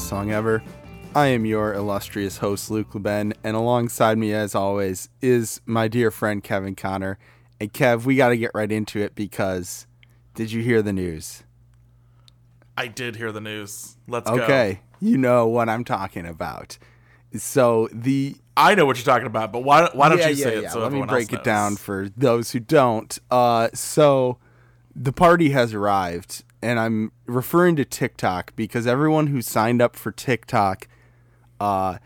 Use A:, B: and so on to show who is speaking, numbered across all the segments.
A: best song ever. I am your illustrious host, Luke Leben, and alongside me, as always, is my dear friend Kevin Connor. And Kev, we got to get right into it because did you hear the news?
B: I did hear the news. Let's go.
A: Okay, you know what I'm talking about. So the
B: I know what you're talking about, but why why don't
A: Yeah,
B: you
A: yeah,
B: say it
A: yeah.
B: so
A: Let me break it down for those who don't. Uh, so the party has arrived, and I'm referring to TikTok because everyone who signed up for TikTok uh,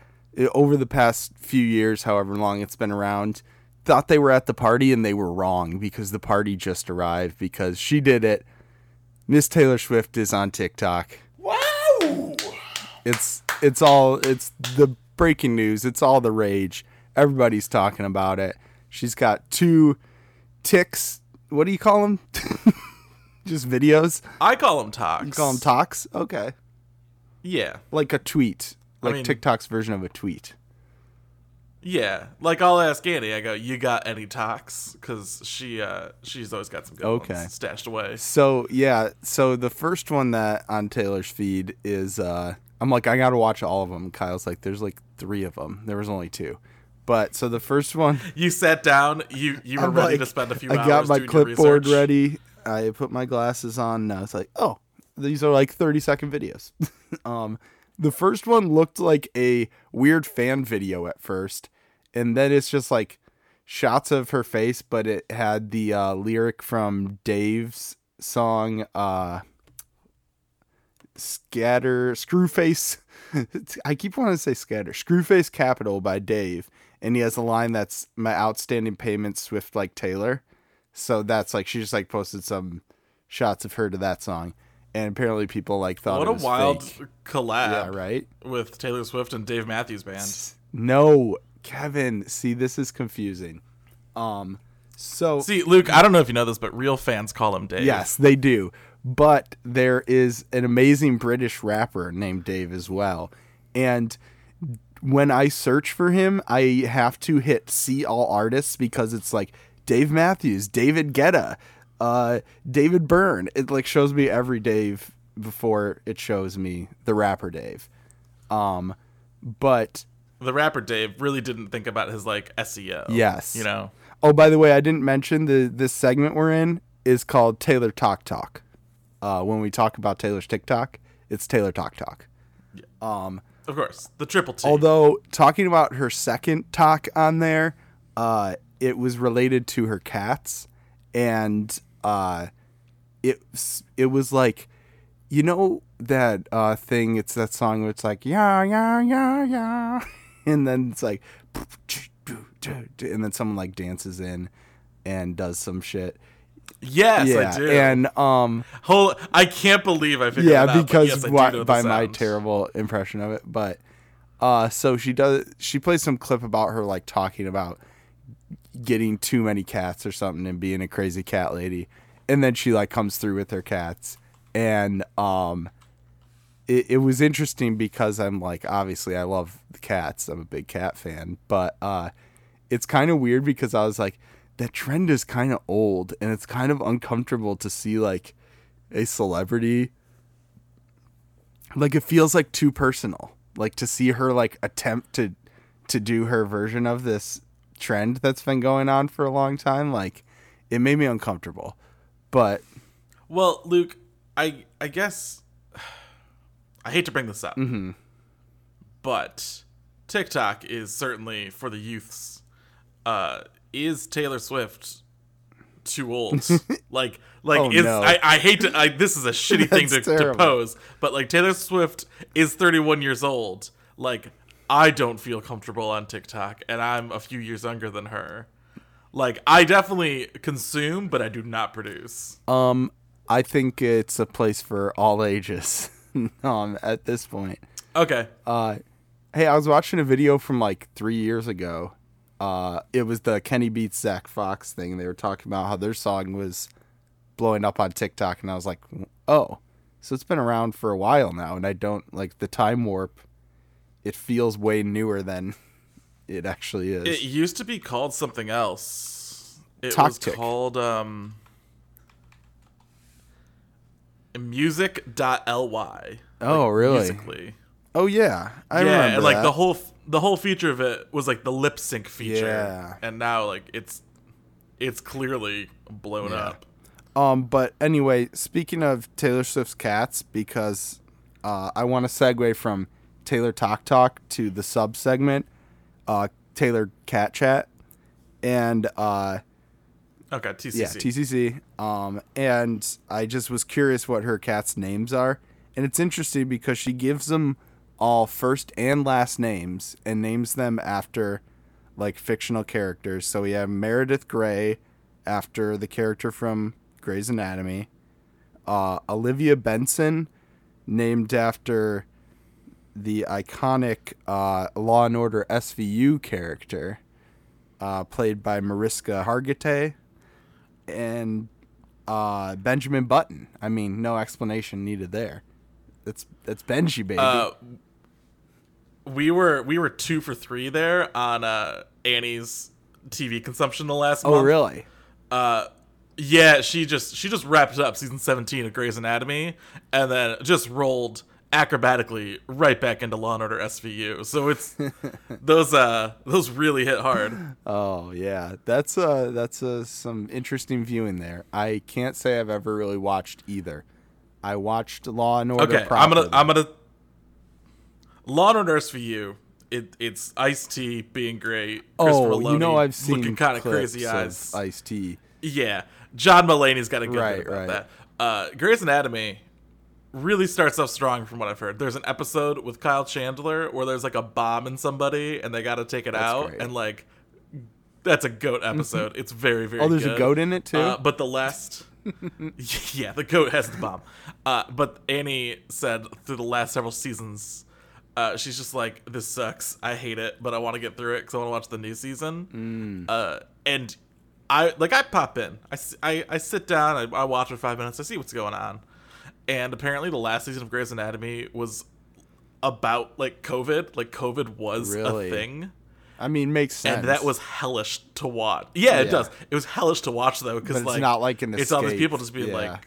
A: over the past few years, however long it's been around, thought they were at the party and they were wrong because the party just arrived because she did it. Miss Taylor Swift is on TikTok.
B: Wow!
A: It's it's all it's the breaking news. It's all the rage. Everybody's talking about it. She's got two ticks. What do you call them? Just videos.
B: I call them talks.
A: You call them talks. Okay,
B: Yeah,
A: like a tweet, like
B: mean-
A: TikTok's version of a tweet.
B: yeah. Like I'll ask Annie. I go, "You got any talks?" Because she uh she's always got some good
A: Okay.
B: ones stashed away.
A: So yeah, so the first one that on Taylor's feed is uh I'm like I got to watch all of them. Kyle's like there's like 3 of them. There was only 2. But so the first one
B: You sat down. You you were
A: I'm
B: ready
A: like-
B: to spend a few
A: I
B: hours.
A: got my
B: doing
A: clipboard ready. I put my glasses on. And I was like, oh, these are like 30 second videos. um, the first one looked like a weird fan video at first. And then it's just like shots of her face, but it had the uh, lyric from Dave's song, uh, Scatter, Screwface. I keep wanting to say Scatter. Screwface Capital by Dave. And he has a line that's my outstanding payments Swift like Taylor. So that's like she just like posted some shots of her to that song, and apparently people like thought
B: What a wild
A: fake.
B: collab
A: Yeah, right.
B: with Taylor Swift and Dave Matthews Band.
A: No, Kevin. See, this is confusing. Um, so
B: See, Luke, I don't know if you know this, but real fans call him Dave.
A: yes, they do. But there is an amazing British rapper named Dave as well, and when I search for him, I have to hit see all artists because it's like Dave Matthews, David Guetta, uh, David Byrne. It like shows me every Dave before it shows me the rapper Dave. Um, but
B: The rapper Dave really didn't think about his like SEO.
A: Yes.
B: You know.
A: oh, by the way, I didn't mention the this segment we're in is called Taylor Talk Talk. Uh, when we talk about Taylor's TikTok, it's Taylor Talk Talk.
B: Of course. The triple T.
A: Although talking about her second talk on there, uh, it was related to her cats, and uh, it it was like, you know that uh, thing. It's that song where it's like yeah yeah yeah yeah, and then it's like, and then someone like dances in and does some shit.
B: yes,
A: yeah,
B: I do.
A: and um,
B: Whole, I can't believe I figured
A: yeah,
B: out,
A: because
B: yes,
A: why- by my
B: sound.
A: terrible impression of it. But uh, so she does. She plays some clip about her like talking about getting too many cats or something and being a crazy cat lady, and then she like comes through with her cats, and um, it, it was interesting because I'm like obviously I love the cats. I'm a big cat fan, but uh, it's kind of weird because I was like that trend is kind of old and it's kind of uncomfortable to see like a celebrity. Like it feels like too personal. Like to see her like attempt to to do her version of this trend that's been going on for a long time like it made me uncomfortable but
B: Well, Luke, I I guess I hate to bring this up,
A: Mm-hmm.
B: but TikTok is certainly for the youths. Uh, is Taylor Swift too old? like, like
A: Oh,
B: is
A: no.
B: I, I hate to. I, this is a shitty thing to, to pose, but like Taylor Swift is 31 years old. Like, I don't feel comfortable on TikTok, and I'm a few years younger than her. Like, I definitely consume, but I do not produce.
A: um i think it's a place for all ages um at this point
B: Okay.
A: Uh, hey, I was watching a video from like three years ago. Uh, it was the Kenny Beats Zach Fox thing. They were talking about how their song was blowing up on TikTok, and I was like, oh, so it's been around for a while now, and I don't like the time warp. It feels way newer than it actually is.
B: It used to be called something else. It was called um Musical.ly.
A: Oh, really?
B: Musically.
A: Oh yeah, I
B: yeah, like
A: that.
B: the whole the whole feature of it was like the lip sync feature.
A: Yeah.
B: And now like it's it's clearly blown
A: Yeah.
B: up.
A: Um, but anyway, speaking of Taylor Swift's cats, because uh, I want to segue from Taylor Talk Talk to the sub segment, uh, Taylor Cat Chat, and uh,
B: Okay, TCC.
A: yeah, TCC. Um, and I just was curious what her cats' names are, and it's interesting because she gives them all first and last names and names them after like fictional characters. So we have Meredith Grey after the character from Grey's Anatomy. Uh, Olivia Benson, named after the iconic uh, Law and Order SVU character, uh, played by Mariska Hargitay, and uh, Benjamin Button. I mean, no explanation needed there. That's that's Benji, baby.
B: Uh, we were we were two for three there on uh, Annie's TV consumption the last month.
A: oh,
B: month.
A: really?
B: Uh, yeah, she just she just wrapped up season seventeen of Grey's Anatomy, and then just rolled acrobatically right back into Law and Order SVU. So it's those uh those really hit hard.
A: Oh yeah, that's uh that's uh, some interesting viewing there. I can't say I've ever really watched either. I watched Law and Order.
B: Okay, I'm gonna I'm gonna Law and Order SVU. It it's Ice T being great. Christopher
A: Oh, you know I've seen
B: looking kind of crazy eyes.
A: Ice T.
B: Yeah, John Mulaney's got a good
A: Right,
B: bit about
A: right.
B: that. Uh, Grey's Anatomy really starts off strong from what I've heard. There's an episode with Kyle Chandler where there's like a bomb in somebody and they got to take it out,
A: great.
B: and like that's a goat episode. it's very very.
A: Oh, there's a goat in it, too?
B: Uh, but the last. yeah, the goat has the bomb. Uh, but Annie said through the last several seasons, uh, she's just like, "This sucks. I hate it, but I want to get through it because I want to watch the new season." Uh, and I like I pop in. I, I, I sit down. I, I watch for five minutes. I see what's going on. And apparently, the last season of Grey's Anatomy was about like COVID. Like COVID was
A: Really?
B: a thing,
A: I mean, makes sense.
B: and that was hellish to watch. Yeah, it
A: Yeah.
B: does. It was hellish to watch though because
A: But it's
B: like
A: not like an
B: it's all these people just being
A: Yeah.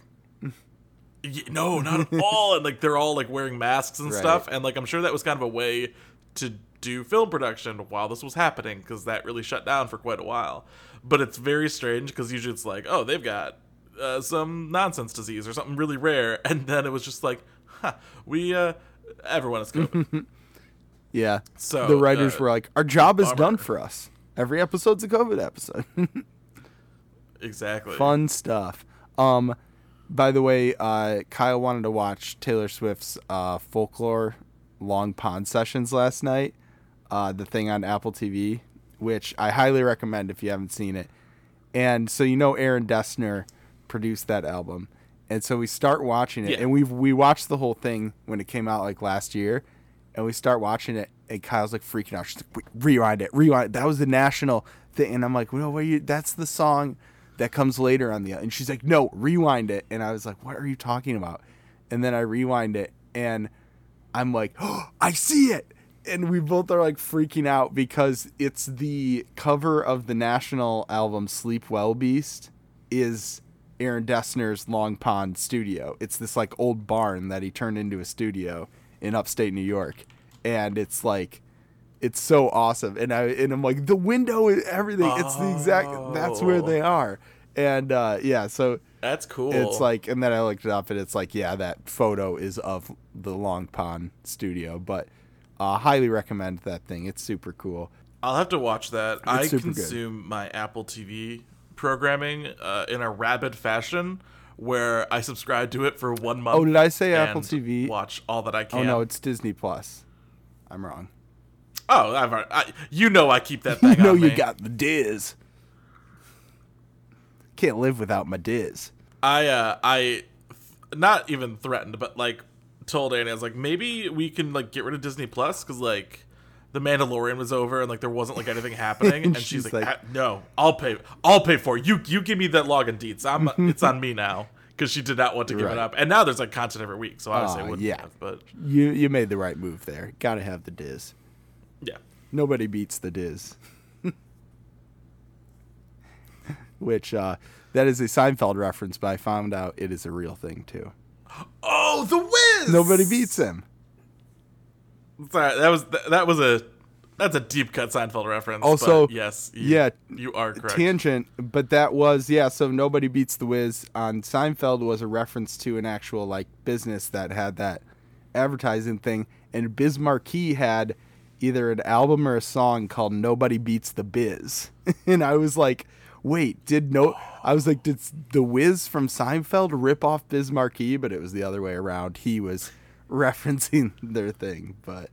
B: like. No, not at all. And like they're all like wearing masks and
A: Right.
B: stuff. And like I'm sure that was kind of a way to do film production while this was happening because that really shut down for quite a while. But it's very strange because usually it's like, oh, they've got uh, some nonsense disease or something really rare, and then it was just like, huh, we uh, everyone is COVID.
A: yeah.
B: So,
A: the writers
B: uh,
A: were like, "Our job is
B: bummer.
A: done for us. Every episode's a COVID episode."
B: exactly.
A: Fun stuff. Um, by the way, uh, Kyle wanted to watch Taylor Swift's uh, folklore long pond sessions last night. Uh, the thing on Apple TV, which I highly recommend if you haven't seen it. And so you know Aaron Dessner produced that album, and so we start watching it,
B: Yeah.
A: and we we watched the whole thing when it came out like last year, and we start watching it, and Kyle's like freaking out. She's like, rewind it, rewind it. That was the national thing, and I'm like, no, wait, you, that's the song that comes later on the, and she's like, no, rewind it, and I was like, what are you talking about? And then I rewind it, and I'm like, oh, I see it. And we both are like freaking out because it's the cover of the national album Sleep Well Beast is Aaron Dessner's Long Pond studio. It's this like old barn that he turned into a studio in upstate New York. And it's like it's so awesome. And I and I'm like the window and everything. It's the exact that's where they are. And uh yeah, so
B: That's cool.
A: it's like, and then I looked it up, and it's like, yeah, that photo is of the Long Pond studio, but uh, highly recommend that thing. It's super cool.
B: I'll have to watch that. I
A: super good.
B: consume my Apple TV programming uh, in a rabid fashion where I subscribe to it for one month.
A: Oh, did I say Apple TV?
B: Watch all that I can.
A: Oh no, it's Disney Plus. I'm wrong.
B: Oh, I've, I, you know I keep that thing
A: You know you
B: me.
A: got the Diz. Can't live without my Diz.
B: I uh I not even threatened, but like told Annie I was like maybe we can like get rid of Disney Plus because like the Mandalorian was over and like there wasn't like anything happening, and, she's,
A: she's
B: like,
A: like-
B: "Ah, no, I'll pay, I'll pay for it. You you give me that login deets. I'm it's on me now because she did not want to give
A: Right.
B: it up, and now there's like content every week, so obviously
A: Aw,
B: I wouldn't
A: yeah.
B: have, but
A: You you made the right move there. Got to have the Diz.
B: yeah.
A: Nobody beats the Diz. Which uh, that is a Seinfeld reference, but I found out it is a real thing too.
B: Oh, the Wiz!
A: Nobody beats him.
B: Sorry, that was that was a that's a deep cut Seinfeld reference.
A: Also,
B: but yes, you,
A: yeah,
B: you are correct.
A: tangent, but that was yeah. So nobody beats the Wiz on Seinfeld was a reference to an actual like business that had that advertising thing, and Biz Markie had either an album or a song called "Nobody Beats the Biz," and I was like, wait, did no? I was like, did the Wiz from Seinfeld rip off Biz Markie? But it was the other way around. He was referencing their thing, but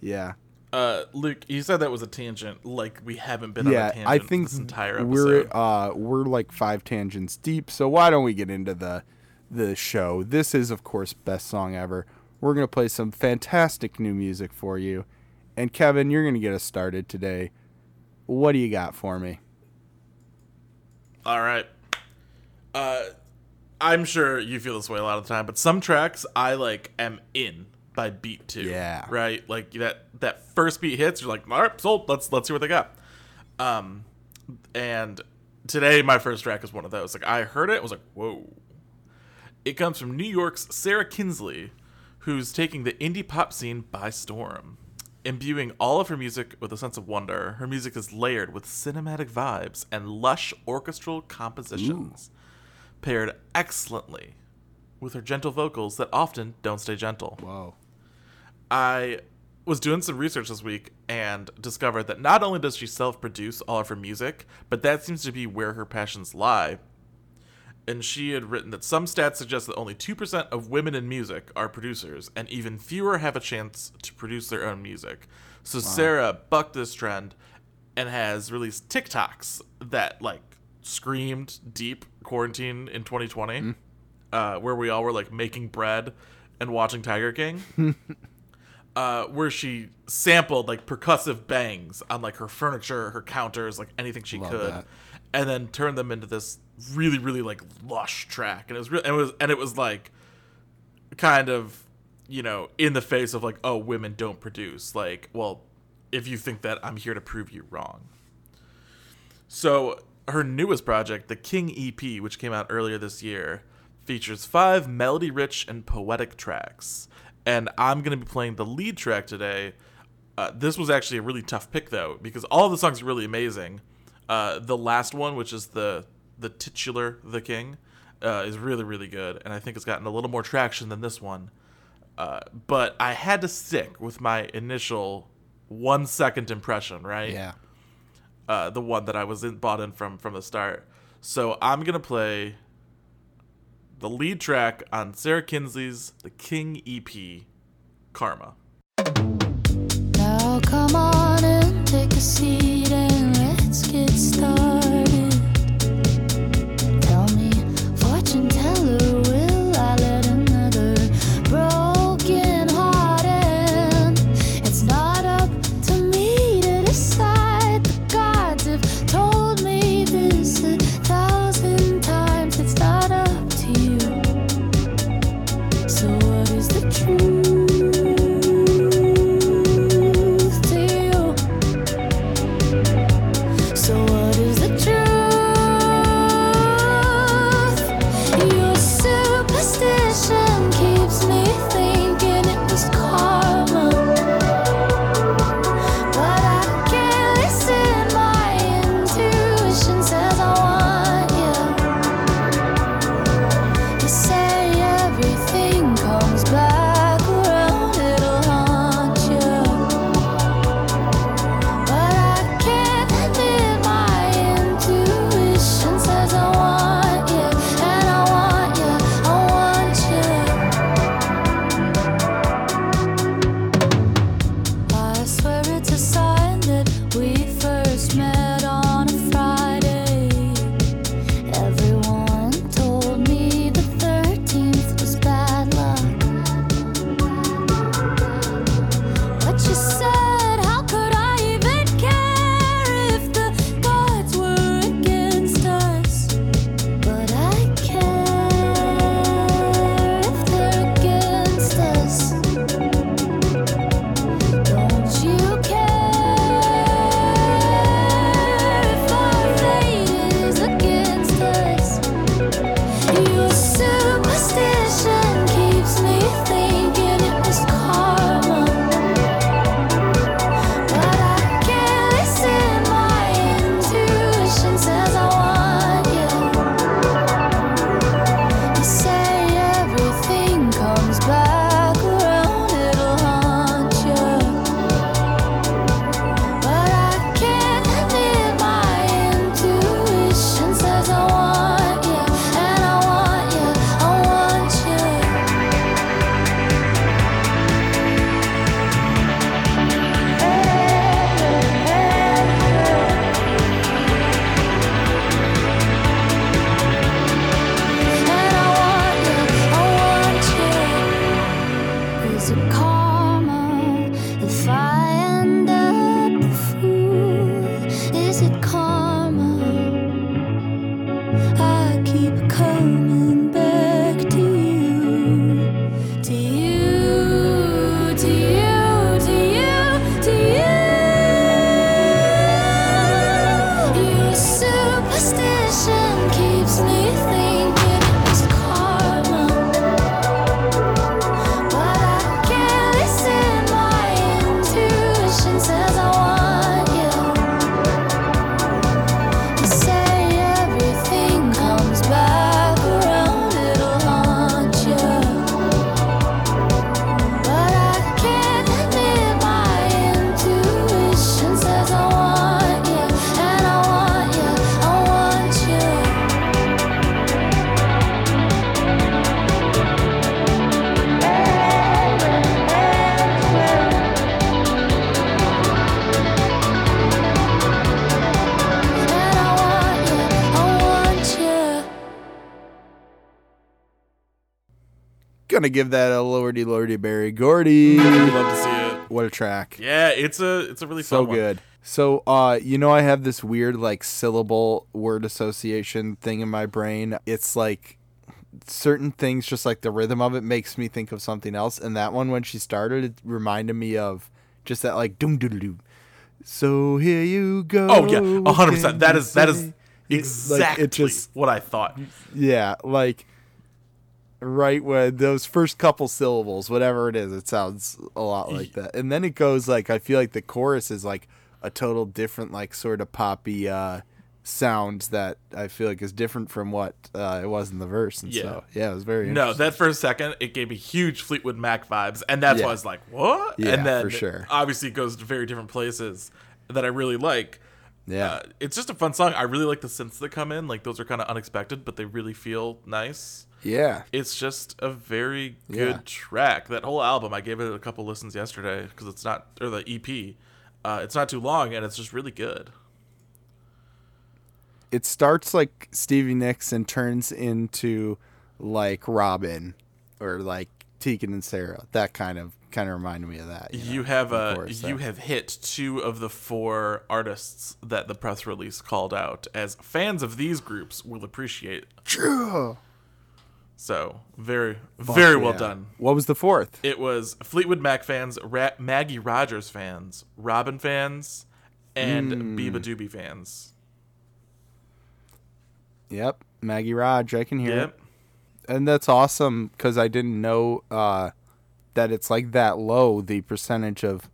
A: yeah.
B: Uh, Luke, you said that was a tangent. Like we haven't been on a tangent
A: I think
B: this entire episode.
A: we're uh we're like five tangents deep. So why don't we get into the the show? This is of course best song ever. We're gonna play some fantastic new music for you, and Kevin, you're gonna get us started today. What do you got for me?
B: All right. Uh, I'm sure you feel this way a lot of the time, but some tracks I like am in by beat two.
A: Yeah.
B: Right. Like that that first beat hits, you're like, all right, sold. Let's let's see what they got. Um, and today my first track is one of those. Like I heard it, I was like, whoa. It comes from New York's Sarah Kinsley, who's taking the indie pop scene by storm. Imbuing all of her music with a sense of wonder, her music is layered with cinematic vibes and lush orchestral compositions, paired excellently with her gentle vocals that often don't stay gentle.
A: Whoa.
B: I was doing some research this week and discovered that not only does she self produce all of her music, but that seems to be where her passions lie. And she had written that some stats suggest that only 2% of women in music are producers, and even fewer have a chance to produce their own music. So Sarah bucked this trend and has released TikToks that, like, screamed deep quarantine in 2020, uh, where we all were, like, making bread and watching Tiger King uh, where she sampled like percussive bangs on like her furniture, her counters, like anything she
A: Love
B: could,
A: that.
B: and then turned them into this really, really like lush track. And it was real. And it was and it was like kind of you know in the face of like oh women don't produce like well if you think that I'm here to prove you wrong. So her newest project, the King EP, which came out earlier this year, features five melody-rich and poetic tracks. And I'm gonna be playing the lead track today. Uh, this was actually a really tough pick though, because all the songs are really amazing. Uh, the last one, which is the the titular "The King," uh, is really really good, and I think it's gotten a little more traction than this one. Uh, but I had to stick with my initial one second impression, right?
A: Yeah.
B: Uh, the one that I was in, bought in from from the start. So I'm gonna play the lead track on Sarah Kinsley's The King EP, Karma.
C: Now come on and take a seat and let's get started.
A: Gonna give that a lordy lordy Berry Gordy.
B: Love to see it.
A: What a track.
B: Yeah, it's a it's a really
A: so
B: one.
A: good. So, uh, you know, I have this weird like syllable word association thing in my brain. It's like certain things, just like the rhythm of it, makes me think of something else. And that one, when she started, it reminded me of just that like doom doom doom. So here you go.
B: Oh yeah, a hundred percent. That is that is exactly
A: like, it just
B: what I thought.
A: yeah, like right when those first couple syllables, whatever it is, it sounds a lot like that. And then it goes like I feel like the chorus is like a total different like sort of poppy uh sound that I feel like is different from what uh, it was in the verse. And
B: Yeah.
A: so yeah, it was very
B: No, that first second, it gave me huge Fleetwood Mac vibes, and that's why I was like, "What?"
A: Yeah,
B: and then
A: for sure.
B: obviously it goes to very different places that I really like.
A: yeah.
B: Uh, it's just a fun song. I really like the synths that come in. Like those are kind of unexpected, but they really feel nice.
A: Yeah.
B: It's just a very good
A: Yeah.
B: track. That whole album, I gave it a couple listens yesterday because it's not, or the EP. Uh, it's not too long, and it's just really good.
A: It starts like Stevie Nicks and turns into like Robyn or like Tegan and Sara. That kind of kind of reminded me of that. you know,
B: You have uh,
A: course,
B: you
A: that-
B: have hit two of the four artists that the press release called out as fans of these groups will appreciate.
A: True.
B: So very very well
A: Yeah.
B: done.
A: What was the fourth?
B: It was Fleetwood Mac fans, Ra- Maggie Rogers fans, Robyn fans, and
A: Hmm.
B: Beabadoobee fans.
A: Yep, Maggie Raj. I can hear
B: Yep.
A: it, and that's awesome because I didn't know uh, that it's like that low the percentage of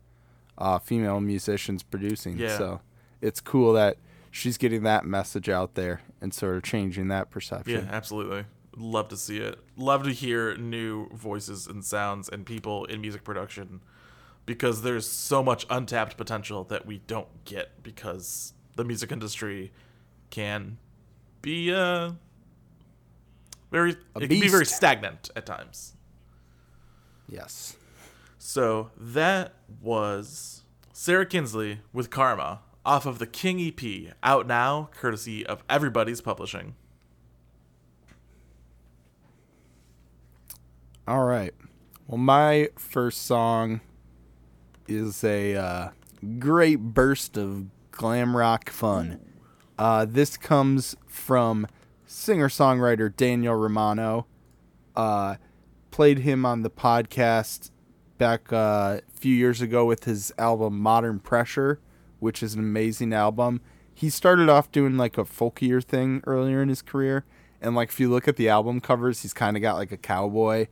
A: uh, female musicians producing.
B: Yeah.
A: So it's cool that she's getting that message out there and sort of changing that perception.
B: Yeah, absolutely. Love to see it. Love to hear new voices and sounds and people in music production because there's so much untapped potential that we don't get because the music industry can be uh very
A: A
B: it can be very stagnant at times.
A: Yes.
B: So that was Sarah Kinsley with Karma off of the King EP, out now, courtesy of Everybody's Publishing.
A: All right. Well, my first song is a uh, great burst of glam rock fun. Uh, this comes from singer songwriter Daniel Romano. Uh, played him on the podcast back uh, a few years ago with his album Modern Pressure, which is an amazing album. He started off doing like a folkier thing earlier in his career, and like if you look at the album covers, he's kind of got like a cowboy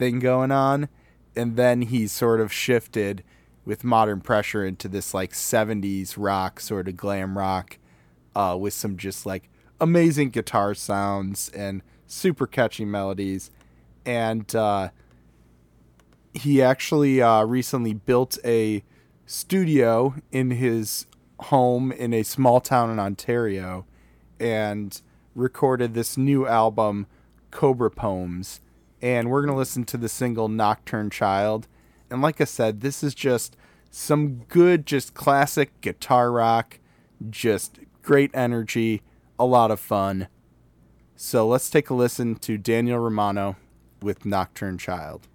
A: thing going on, and then he sort of shifted with Modern Pressure into this like 70s rock sort of glam rock uh, with some just like amazing guitar sounds and super catchy melodies. And uh, he actually uh, recently built a studio in his home in a small town in Ontario and recorded this new album, Cobra Poems. And we're going to listen to the single Nocturne Child. And like I said, this is just some good, just classic guitar rock, just great energy, a lot of fun. So let's take a listen to Daniel Romano with Nocturne Child.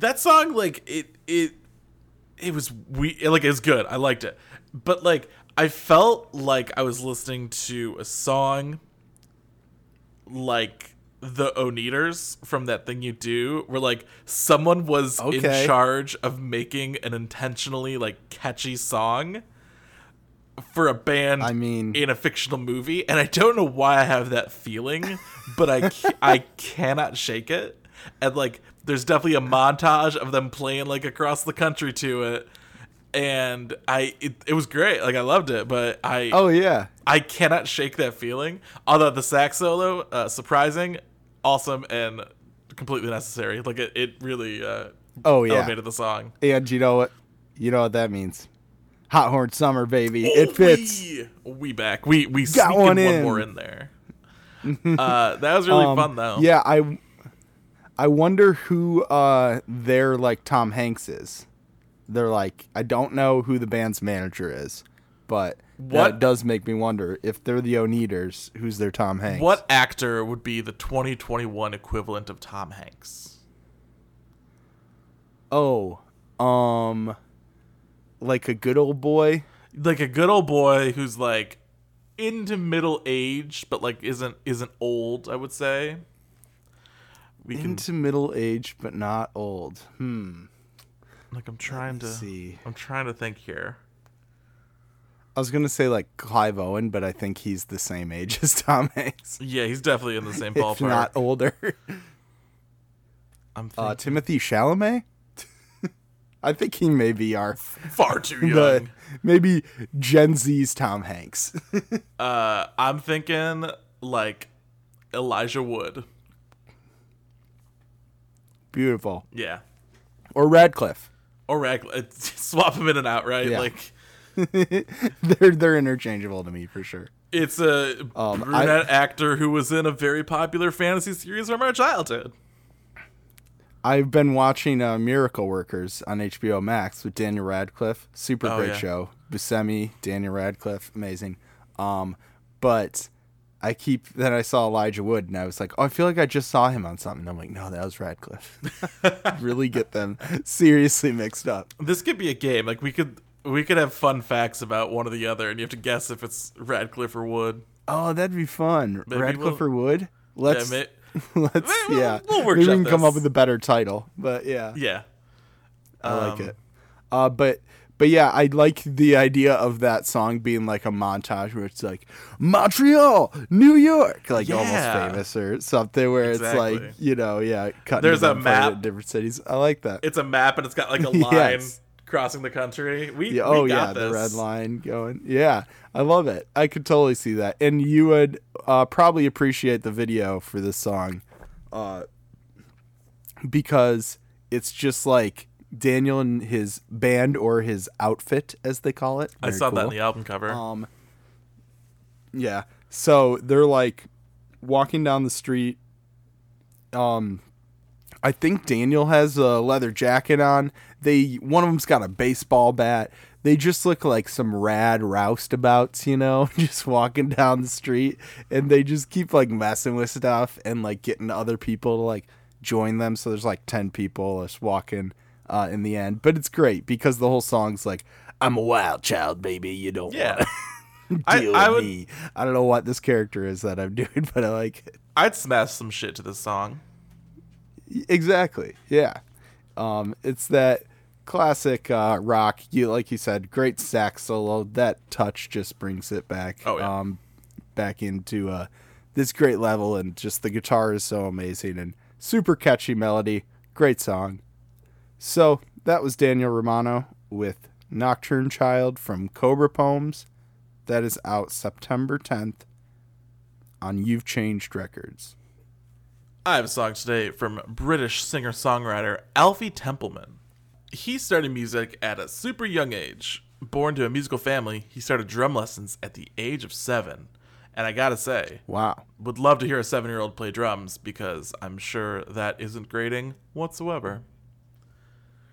D: That
B: song like it it it was we like it was good. I liked it. But like i felt like i was listening to a song like the Oneders from that thing you do where like someone was
A: Okay.
B: in charge of making an intentionally like catchy song for a band
A: I mean-
B: in a fictional movie and i don't know why i have that feeling but i i cannot shake it. And like there's definitely a montage of them playing like across the country to it and i it, it was great like i loved it but i
A: Oh yeah.
B: I cannot shake that feeling. Although the sax solo, uh, surprising, awesome, and completely necessary. Like it, it really uh,
A: Oh yeah.
B: elevated the song.
A: And you know what? You know what that means. Hot Horn Summer, baby. It fits.
B: We, we back. We we
A: Got one
B: one, in one more in there. uh, that was really
A: Um,
B: fun though.
A: Yeah, I I wonder who uh their like Tom Hanks is. They're like I don't know who the band's manager is, but
B: What-
A: that does make me wonder if they're the Oneders, who's their Tom Hanks.
B: What actor would be the 2021 equivalent of Tom Hanks?
A: Oh, um like a good old boy?
B: Like a good old boy who's like into middle age, but like isn't isn't old. I would say. We can
A: Into middle age but not old. Hmm.
B: like. I'm trying to
A: see.
B: I'm trying to think here.
A: I was gonna say like Clive Owen, but I think he's the same age as Tom Hanks.
B: Yeah, he's definitely in the same
A: If
B: ballpark.
A: not older.
B: I'm thinking...
A: Uh, Timothée Chalamet? I think he may be our
B: far too young.
A: maybe Gen Z's Tom Hanks.
B: uh, I'm thinking like Elijah Wood.
A: Beautiful.
B: Yeah,
A: Or Radcliffe.
B: or Radcliffe. swap them in and out, right?
A: Yeah.
B: Like
A: they're they're interchangeable to me for sure.
B: it's a
A: Um,
B: brunette actor who was in a very popular fantasy series from our childhood.
A: I've been watching uh, Miracle Workers on HBO Max with Daniel Radcliffe. Super
B: Oh,
A: great
B: yeah.
A: show. Buscemi, Daniel Radcliffe, amazing. Um, but I keep then I saw Elijah Wood and I was like, oh, I feel like I just saw him on something. I'm like, no, that was Radcliffe. really get them seriously mixed up.
B: This could be a game. Like we could we could have fun facts about one or the other, and you have to guess if it's Radcliffe or Wood.
A: Oh, that'd be fun.
B: Maybe
A: Radcliffe
B: we'll-
A: or Wood? Let's
B: yeah,
A: let's
B: We'll-
A: yeah.
B: we'll
A: Maybe we can come up with a better title. But yeah.
B: yeah.
A: I like
B: Um,
A: it. Uh, but but yeah, I like the idea of that song being like a montage where it's like Montreal, New York, like almost famous or something where it's like you know, yeah, cutting
B: There's a map.
A: in different cities. I like that.
B: It's a map, and it's got like a line
A: Yes.
B: crossing the country. We
A: yeah, oh
B: got
A: yeah,
B: this.
A: the red line going. Yeah, I love it. I could totally see that, and you would uh, probably appreciate the video for this song, uh, because it's just like Daniel and his band or his outfit, as they call it.
B: I
A: Very
B: saw that
A: cool.
B: in the album cover.
A: Um, yeah. So they're like walking down the street. Um, I think Daniel has a leather jacket on. They one of them's got a baseball bat. They just look like some rad roustabouts, you know, just walking down the street, and they just keep like messing with stuff and like getting other people to like join them. So there's like ten people just walking uh, in the end, but it's great because the whole song's like, "I'm a wild child, baby. You don't
B: yeah. I-
A: deal
B: I
A: with
B: would-
A: me." I don't know what this character is that I'm doing, but I like it.
B: I'd smash some shit to this song.
A: Exactly. Yeah. Um, it's that classic uh, rock. You like you said, great sax solo. That touch just brings it back.
B: Oh, yeah.
A: Um, back into uh, this great level, and just the guitar is so amazing and super catchy melody. Great song. So that was Daniel Romano with Nocturne Child from Cobra Poems. That is out September 10th on You've Changed Records.
B: I have a song today from British singer songwriter Alfie Templeman. He started music at a super young age. Born to a musical family, he started drum lessons at the age of seven. And I gotta say,
A: Wow.
B: would love to hear a seven year old play drums because I'm sure that isn't grating whatsoever.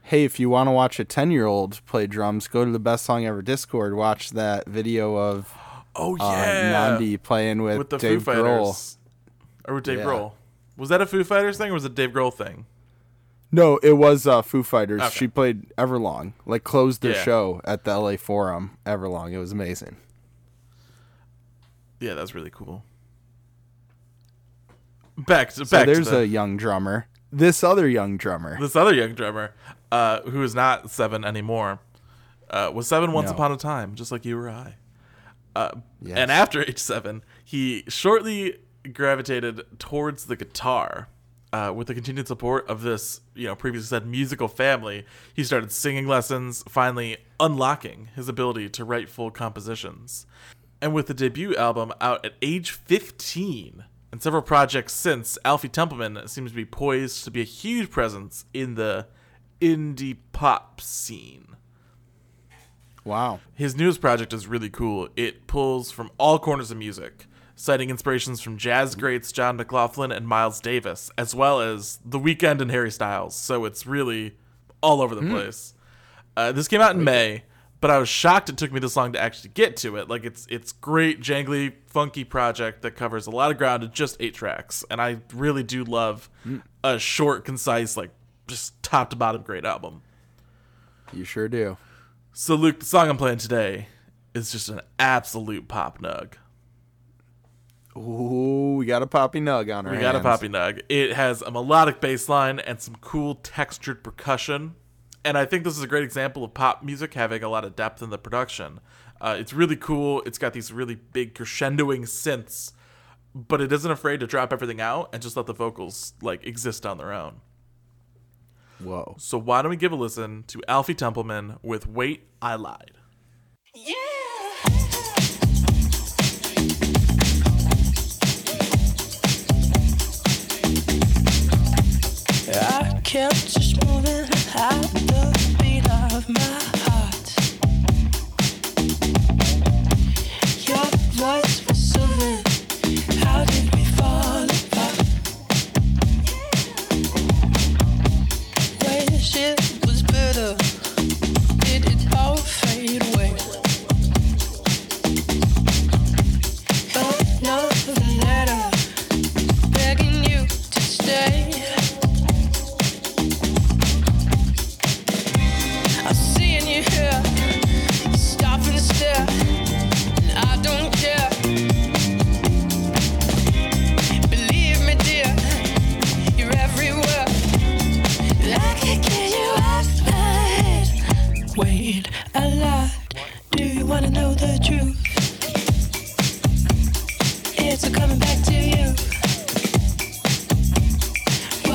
A: Hey, if you want to watch a 10 year old play drums, go to the Best Song Ever Discord. Watch that video of
B: Oh,
A: uh,
B: yeah.
A: Nandi playing with,
B: with the
A: Dave
B: Foo
A: Grohl.
B: Fighters. Or with Dave
A: Yeah.
B: Grohl. Was that a Foo Fighters thing or was it a Dave Grohl thing?
A: No, it was uh, Foo Fighters.
B: Okay.
A: She played Everlong, like closed their
B: Yeah.
A: show at the LA Forum. Everlong, it was amazing.
B: Yeah, that's really cool. Back to
A: So
B: back
A: there's
B: the,
A: a young drummer. This other young drummer.
B: this other young drummer, uh, who is not seven anymore, uh, was seven once
A: No.
B: upon a time, just like you or I. Uh,
A: Yes.
B: And after age seven, he shortly gravitated towards the guitar. Uh, with the continued support of this, you know, previously said musical family, he started singing lessons, finally unlocking his ability to write full compositions. And with the debut album out at age 15 and several projects since, Alfie Templeman seems to be poised to be a huge presence in the indie pop scene.
A: Wow.
B: His newest project is really cool. It pulls from all corners of music, citing inspirations from jazz greats John McLaughlin and Miles Davis, as well as The Weeknd and Harry Styles. So it's really all over the place. Uh, this came out in May, but I was shocked it took me this long to actually get to it. Like it's it's great, jangly, funky project that covers a lot of ground in just eight tracks, and I really do love a short, concise, like just top to bottom great album.
A: You sure do.
B: So, Luke, the song I'm playing today is just an absolute pop nug.
A: Ooh, we got a poppy nug on our
B: We got a poppy nug. It has a melodic bass line and some cool textured percussion. And I think this is a great example of pop music having a lot of depth in the production. Uh, it's really cool. It's got these really big crescendoing synths, but it isn't afraid to drop everything out and just let the vocals like exist on their own.
A: Whoa.
B: So why don't we give a listen to Alfie Templeman with "Wait, I Lied."
E: I kept just moving at the beat of my heart. Your voice was soothing. How did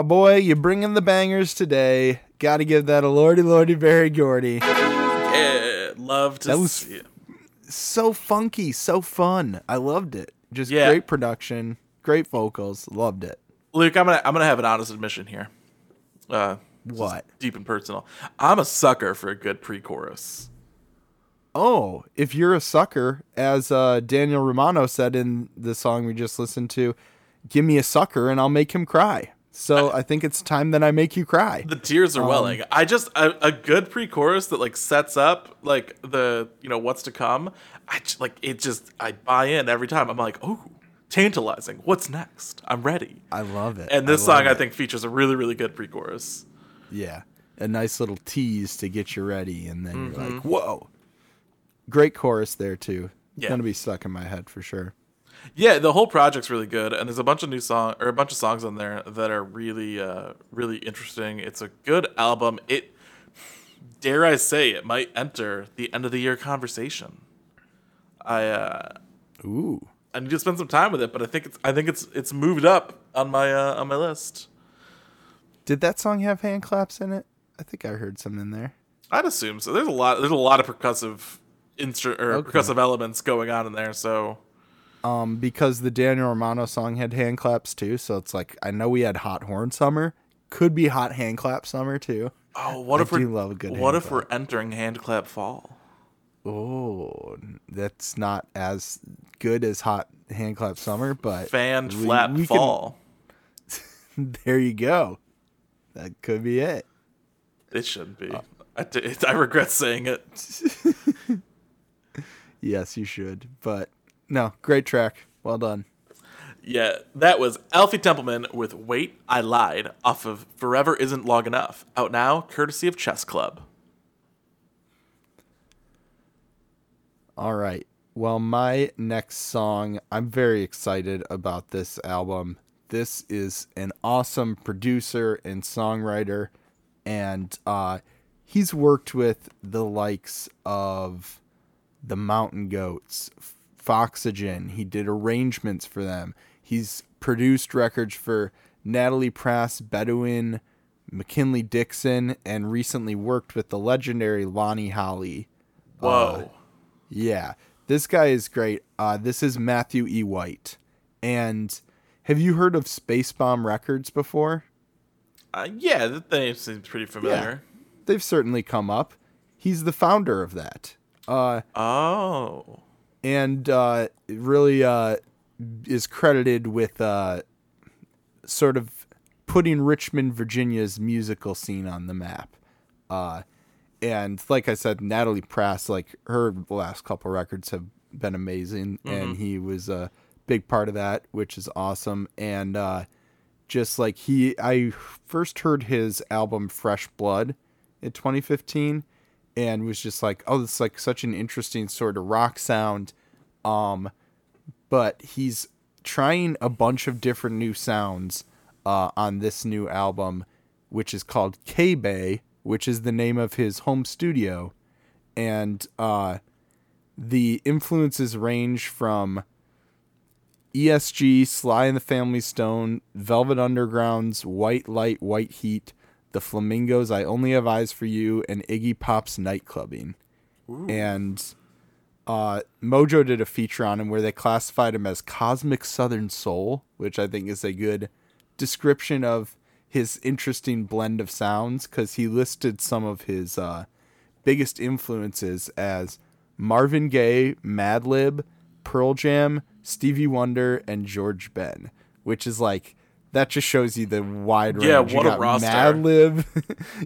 E: my
A: boy, you bringing the bangers today. Got to give that a lordy lordy very gordy.
B: Yeah, love to
A: That was-
B: see it.
A: So funky, so fun. I loved it. Just
B: Yeah.
A: great production, great vocals. Loved it.
B: Luke, I'm gonna I'm gonna have an honest admission here. Uh,
A: What?
B: deep and personal. I'm a sucker for a good pre-chorus.
A: Oh, if you're a sucker, as uh, Daniel Romano said in the song we just listened to, give me a sucker and I'll make him cry. So I think it's time that I make you cry.
B: The tears
A: Um,
B: are welling. I just a, a good pre-chorus that like sets up like the you know what's to come. I j- like it. Just I buy in every time. I'm like, oh, tantalizing. What's next? I'm ready.
A: I love it.
B: And this
A: love
B: song, I think, features a really really good pre-chorus.
A: Yeah. A nice little tease to get you ready. And then you're
B: Mm-hmm.
A: like, whoa. Great chorus there, too.
B: Yeah.
A: To be stuck in my head for sure.
B: Yeah, the whole project's really good, and there's a bunch of new song or a bunch of songs on there that are really, uh, really interesting. It's a good album. It, dare I say, it might enter the end of the year conversation. I, uh,
A: Ooh.
B: I need to spend some time with it, but I think it's, I think it's, it's moved up on my, uh, on my list.
A: Did that song have hand claps in it? I think I heard some in there.
B: I'd assume so. There's a lot, there's a lot of percussive, instru- or
A: Okay.
B: percussive elements going on in there. So
A: Um, because the Daniel Romano song had hand claps too, so it's like I know we had hot horn summer, could be hot hand clap summer too.
B: Oh, what
A: I
B: if we're
A: love a good
B: what if we're entering hand clap fall?
A: Oh, that's not as good as hot hand clap summer, but
B: Fan
A: we-
B: flap
A: we can-
B: fall.
A: there you go. That could be it.
B: It shouldn't be.
A: Uh,
B: I, d- I regret saying it.
A: Yes, you should. But no, great track. Well done.
B: Yeah, that was Alfie Templeman with "Wait, I Lied" off of "Forever Isn't Long Enough." Out now, courtesy of Chess Club.
A: All right. Well, my next song, I'm very excited about this album. This is an awesome producer and songwriter, and uh, he's worked with the likes of the Mountain Goats, Foxygen. He did arrangements for them. He's produced records for Natalie Prass, Bedouine, McKinley Dixon, and recently worked with the legendary Lonnie Holley.
B: Whoa.
A: Yeah, this guy is great. Uh, this is Matthew E. White. And have you heard of Spacebomb Records before?
B: Uh, yeah, that name seems pretty familiar.
A: They've certainly come up. He's the founder of that. Uh,
B: Oh.
A: And uh, really uh, is credited with uh, sort of putting Richmond, Virginia's musical scene on the map. Uh, and like I said, Natalie Prass, like her last couple records have been amazing, and he was a big part of that, which is awesome. And uh, just like he, I first heard his album Fresh Blood in 2015, and was just like, oh, it's like such an interesting sort of rock sound. Um, but he's trying a bunch of different new sounds uh, on this new album, which is called K Bay, which is the name of his home studio, and uh, the influences range from ESG, Sly and the Family Stone, Velvet Underground's White Light, White Heat, The Flamingos, I Only Have Eyes for You, and Iggy Pop's Nightclubbing. And uh, Mojo did a feature on him where they classified him as Cosmic Southern Soul, which I think is a good description of his interesting blend of sounds because he listed some of his uh, biggest influences as Marvin Gaye, Madlib, Pearl Jam, Stevie Wonder, and George Ben, which is like that just shows you the wide range.
B: Yeah,
A: You
B: what a
A: got
B: roster.
A: Madlib,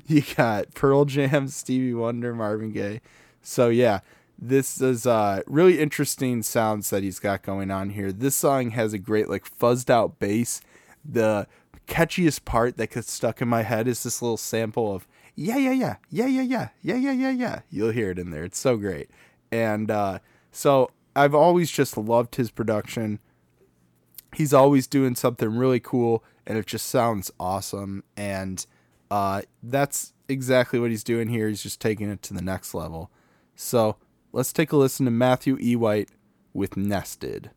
A: you got Pearl Jam, Stevie Wonder, Marvin Gaye. So yeah, this is uh really interesting sounds that he's got going on here. This song has a great like fuzzed out bass. The catchiest part that gets stuck in my head is this little sample of yeah yeah yeah yeah yeah yeah yeah yeah yeah yeah. You'll hear it in there. It's so great. And uh so I've always just loved his production. He's always doing something really cool and it just sounds awesome and uh that's exactly what he's doing here. He's just taking it to the next level. So let's take a listen to Matthew E. White with Nested.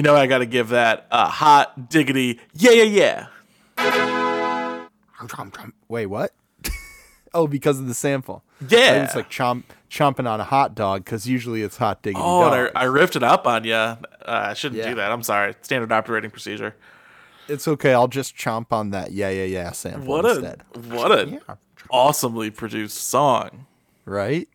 F: You
B: know I got to give that a hot diggity yeah yeah yeah.
A: Wait, what? oh, because of the sample.
B: Yeah.
A: It's like chomp chomping on a hot dog because usually it's hot diggity.
B: Oh, and. I, I riffed it up on you. Uh, I shouldn't
A: Yeah.
B: do that. I'm sorry. Standard operating procedure.
A: it's okay. I'll just chomp on that. Yeah, yeah, yeah. Sample
B: What a
A: instead.
B: what a
A: Yeah.
B: awesomely produced song.
A: Right?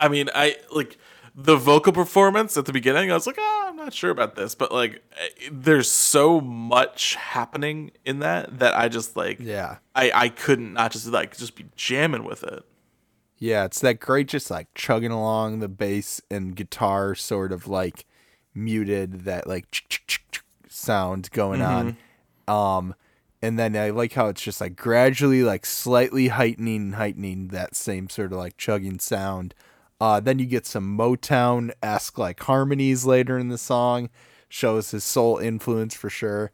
B: I mean, I like the vocal performance at the beginning. I was like, oh, I'm not sure about this, but like, eh, there's so much happening in that that I just like,
A: Yeah.
B: I I couldn't not just like just be jamming with it.
A: Yeah, it's that great, just like chugging along the bass and guitar, sort of like muted, that like sound going on. Um, and then I like how it's just like gradually like slightly heightening heightening that same sort of like chugging sound. Uh, then you get some Motown esque like harmonies later in the song, shows his soul influence for sure.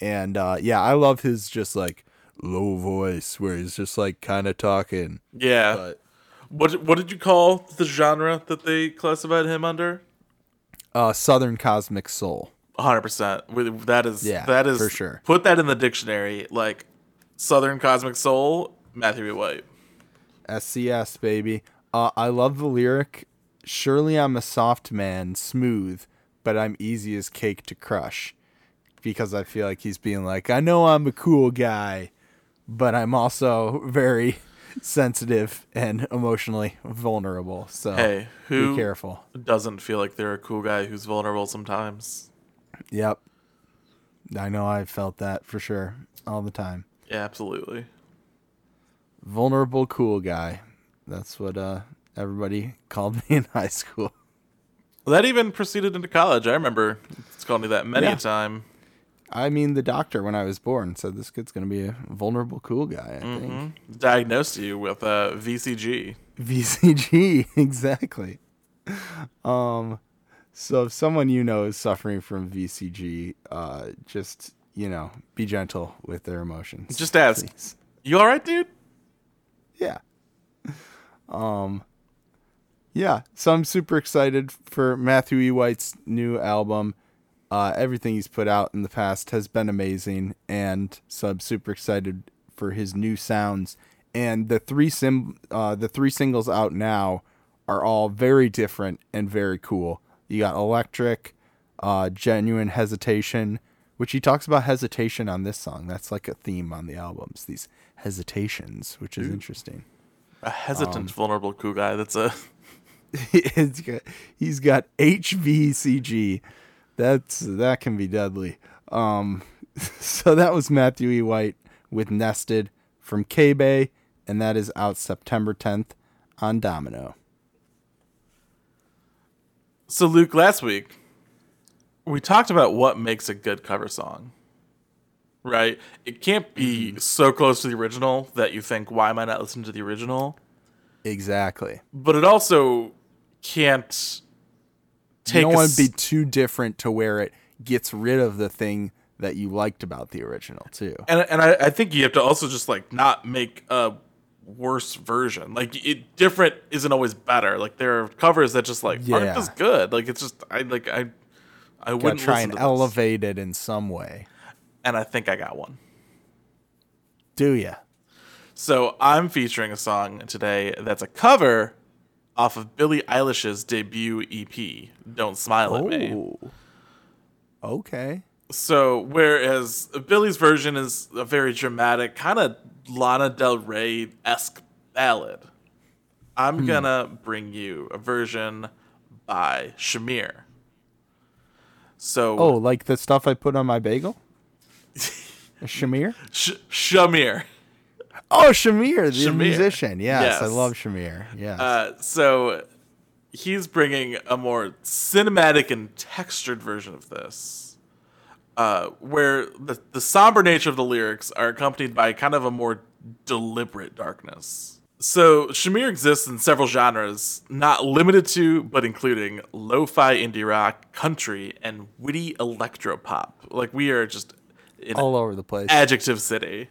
A: And uh, yeah, I love his just like low voice where he's just like kind of talking.
B: Yeah.
A: But
B: What what did you call the genre that they classified him under?
A: uh, Southern Cosmic Soul.
B: hundred percent. With that is
A: Yeah,
B: that is
A: for sure.
B: Put that in the dictionary, like Southern Cosmic Soul, Matthew. White.
A: SCS baby. Uh, I love the lyric. Surely I'm a soft man, smooth, but I'm easy as cake to crush. Because I feel like he's being like, I know I'm a cool guy, but I'm also very sensitive and emotionally vulnerable. So
B: Hey, who
A: be careful.
B: doesn't feel like they're a cool guy who's vulnerable sometimes?
A: Yep. I know I felt that for sure all the time.
B: Yeah, absolutely.
A: Vulnerable cool guy. That's what uh everybody called me in high school.
B: That even proceeded into college. I remember it's called me that many
A: Yeah.
B: a time.
A: I mean, the doctor when I was born said this kid's gonna be a vulnerable cool guy. I
B: Mm-hmm.
A: think
B: Diagnosed you with uh, VCG.
A: VCG exactly. Um, so if someone you know is suffering from VCG, uh, just you know, be gentle with their emotions.
B: Just ask.
A: please.
B: You all right, dude?
A: Yeah. Um. Yeah, so I'm super excited for Matthew E. White's new album. Uh, everything he's put out in the past has been amazing, and so I'm super excited for his new sounds. And the three sim, uh, the three singles out now are all very different and very cool. You got Electric, uh, Genuine Hesitation, which he talks about hesitation on this song. That's like a theme on the albums. These hesitations, which is interesting.
B: A hesitant, vulnerable cool guy. That's a
A: it's got, he's got HVCG. That's that can be deadly. Um, so that was Matthew E. White with Nested from K Bay, and that is out September 10th on Domino.
B: So, Luke, last week we talked about what makes a good cover song. Right? It can't be mm-hmm. so close to the original that you think, why am I not listening to the original?
A: Exactly.
B: But it also can't take
A: you don't want to be too different to where it gets rid of the thing that you liked about the original too.
B: and and I, I think you have to also just like not make a worse version. Like it different isn't always better. Like there are covers that just like aren't as good. Like it's just I like I I wouldn't
A: try and elevate it in some way.
B: And I think I got one.
A: Do ya?
B: So I'm featuring a song today that's a cover off of Billie Eilish's debut EP, "Don't Smile at Me."
A: Oh. Okay.
B: So whereas Billie's version is a very dramatic, kind of Lana Del Rey esque ballad, I'm
A: Hmm.
B: gonna bring you a version by Shamir. So
A: Oh, like the stuff I put on my bagel? Shamir?
B: Sh- Shamir.
A: Oh, Shamir, the
B: Shamir.
A: musician. Yes, I love Shamir. Yes.
B: Uh, so he's bringing a more cinematic and textured version of this, uh, where the, the somber nature of the lyrics are accompanied by kind of a more deliberate darkness. So Shamir exists in several genres, not limited to, but including lo-fi indie rock, country, and witty electropop. Like we are just
A: All over the place.
B: Adjective City.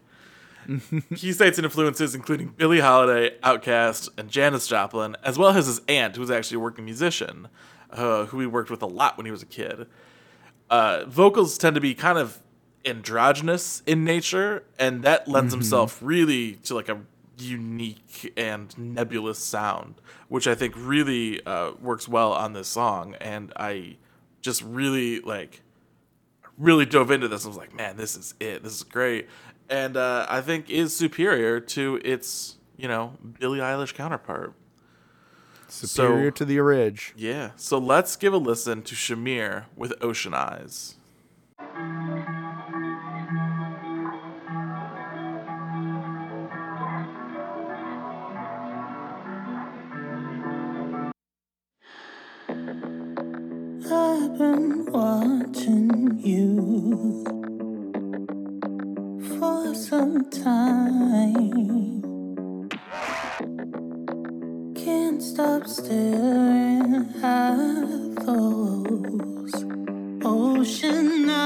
B: he cites influences including Billie Holiday, Outkast, and Janis Joplin, as well as his aunt, who was actually a working musician, uh, who he worked with a lot when he was a kid. Uh, vocals tend to be kind of androgynous in nature, and that lends himself really to like a unique and nebulous sound, which I think really uh, works well on this song. And I just really like really dove into this and was like, man, this is it. This is great. And uh, I think is superior to its, you know, Billie Eilish counterpart.
A: Superior
B: so-
A: to the Ridge.
B: Yeah. So let's give a listen to Shamir with Ocean Eyes.
G: I've been watching you for some time. Can't stop staring at those ocean eyes.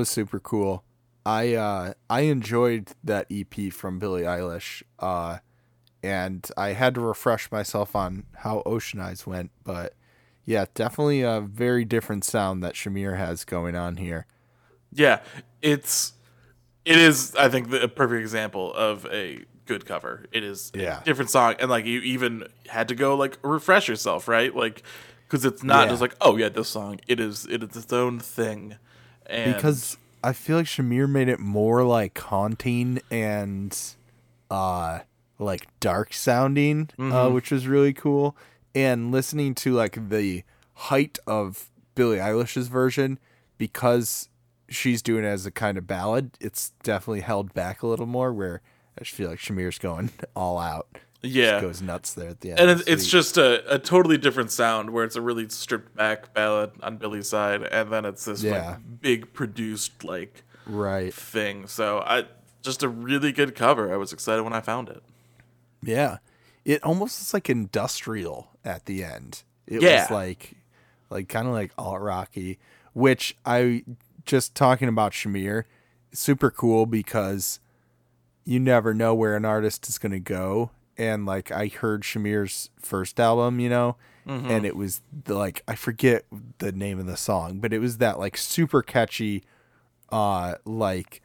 A: Was super cool. I uh I enjoyed that EP from Billie Eilish. Uh and I had to refresh myself on how Ocean Eyes went, but yeah, definitely a very different sound that Shamir has going on here.
B: Yeah, it's it is. I think the a perfect example of a good cover. It is
A: Yeah.
B: different song, and like you even had to go like refresh yourself, right? Like because it's not
A: Yeah.
B: just like oh yeah, this song. It is it is its own thing. And
A: because I feel like Shamir made it more like haunting and uh like dark sounding, uh, which was really cool. And listening to like the height of Billie Eilish's version, because she's doing it as a kind of ballad, it's definitely held back a little more. Where I just feel like Shamir's going all out,
B: yeah,
A: goes nuts there at the end.
B: and it's, it's just a, a totally different sound where it's a really stripped back ballad on Billie's side, and then it's this
A: Yeah.
B: like big produced like
A: right.
B: thing. So I just a really good cover. I was excited when I found it.
A: Yeah. It almost is like industrial at the end. It
B: Yeah.
A: was like like kind of like alt rocky, which I just talking about Shamir, super cool because you never know where an artist is going to go and like I heard Shamir's first album, you know, and it was the, like I forget the name of the song, but it was that like super catchy uh like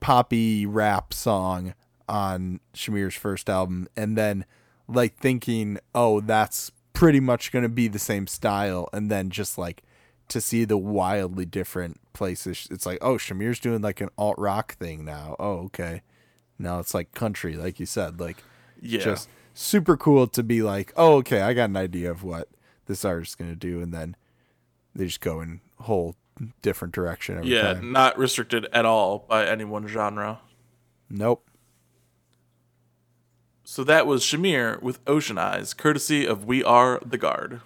A: poppy rap song on Shamir's first album and then like thinking, "Oh, that's pretty much going to be the same style." And then just like to see the wildly different places. It's like, "Oh, Shamir's doing like an alt rock thing now." Oh, okay. Now it's like country like you said, like
B: Yeah.
A: just super cool to be like, "Oh, okay, I got an idea of what this artist's gonna do, and then they just go in a whole different direction every
B: Yeah,
A: time.
B: not restricted at all by any one genre.
A: Nope.
B: So that was Shamir with Ocean Eyes, courtesy of We Are the Guard.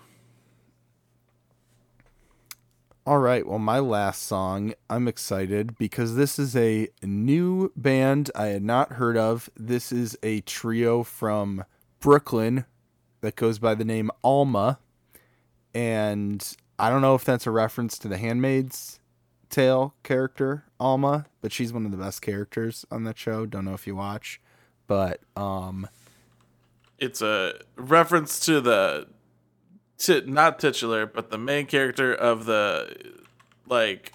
A: All right. Well, my last song, I'm excited because this is a new band I had not heard of. This is a trio from Brooklyn that goes by the name Alma. And I don't know if that's a reference to the Handmaid's Tale character, Alma, but she's one of the best characters on that show. Don't know if you watch. But um
B: It's a reference to the to not titular, but the main character of the like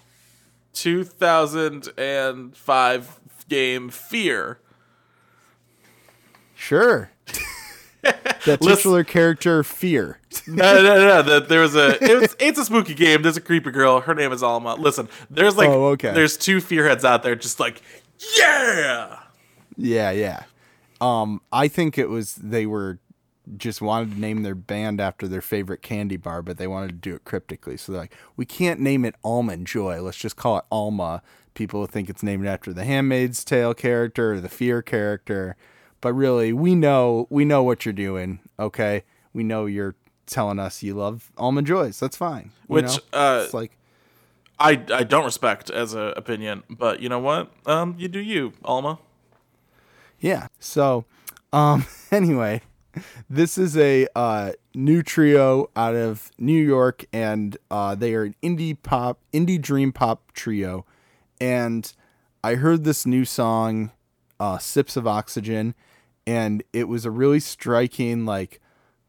B: 2005 game Fear.
A: sure. that titular character Fear.
B: no, no, no. That there was a. It was, it's a spooky game. There's a creepy girl. Her name is Alma. Listen, there's like,
A: Oh, okay.
B: there's two fearheads out there, just like, yeah.
A: Yeah, yeah. Um, I think it was they were just wanted to name their band after their favorite candy bar, but they wanted to do it cryptically. So they're like, we can't name it Almond Joy. Let's just call it Alma. People think it's named after the Handmaid's Tale character or the Fear character, but really, we know we know what you're doing. Okay, we know you're telling us you love Almond Joys. That's fine.
B: Which, uh,
A: it's like
B: I I don't respect as a opinion, but you know what? Um, you do you, Alma.
A: Yeah. So, um, anyway, this is a uh, new trio out of New York, and uh, they are an indie pop, indie dream pop trio. And I heard this new song, uh, "Sips of Oxygen," and it was a really striking, like,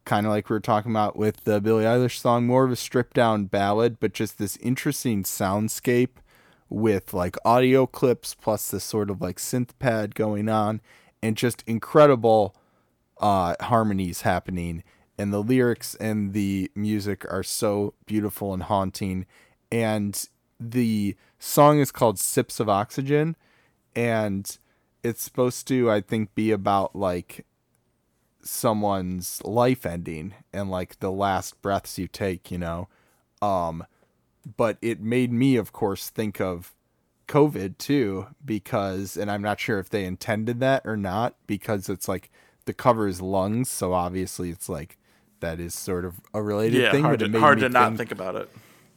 A: kind of like we were talking about with the Billie Eilish song, more of a stripped down ballad, but just this interesting soundscape with like audio clips plus this sort of like synth pad going on and just incredible uh harmonies happening and the lyrics and the music are so beautiful and haunting and the song is called Sips of Oxygen and it's supposed to I think be about like someone's life ending and like the last breaths you take, you know. Um but it made me of course think of covid too because and i'm not sure if they intended that or not because it's like the cover is lungs so obviously it's like that is sort of a related
B: Yeah,
A: thing
B: hard
A: but
B: to hard to not think about it.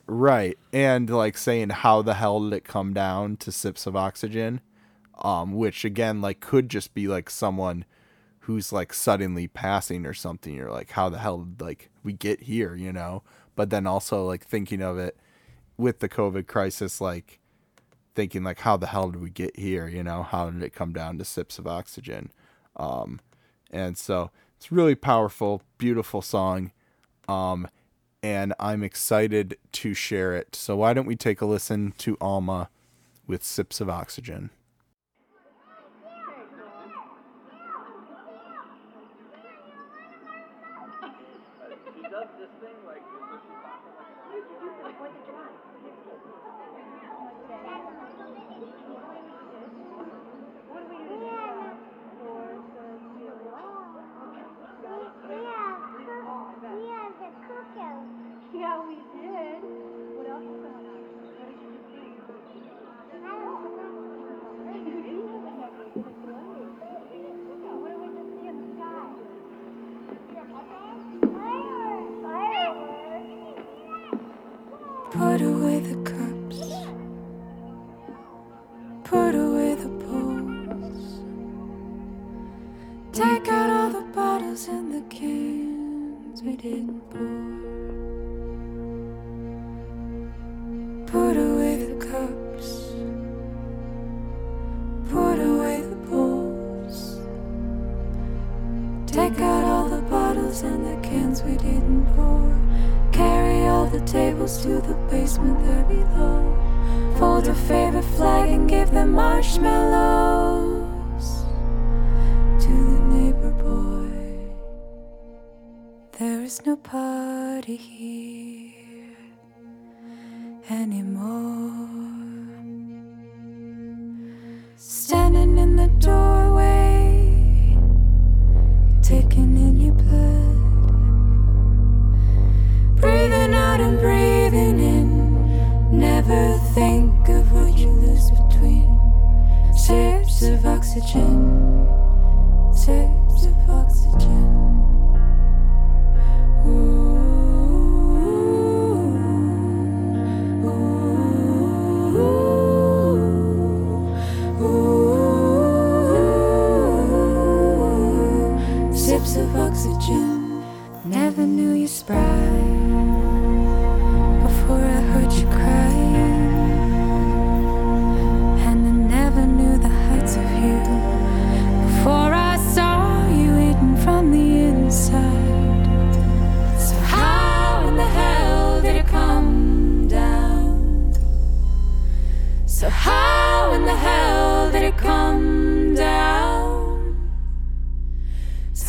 A: right and like saying how the hell did it come down to sips of oxygen um which again like could just be like someone who's like suddenly passing or something. You're like how the hell did like we get here you know? But then also like thinking of it with the covid crisis like thinking like how the hell did we get here you know? How did it come down to sips of oxygen? Um and so it's really powerful beautiful song um and i'm excited to share it. So why don't we take a listen to alma with sips of oxygen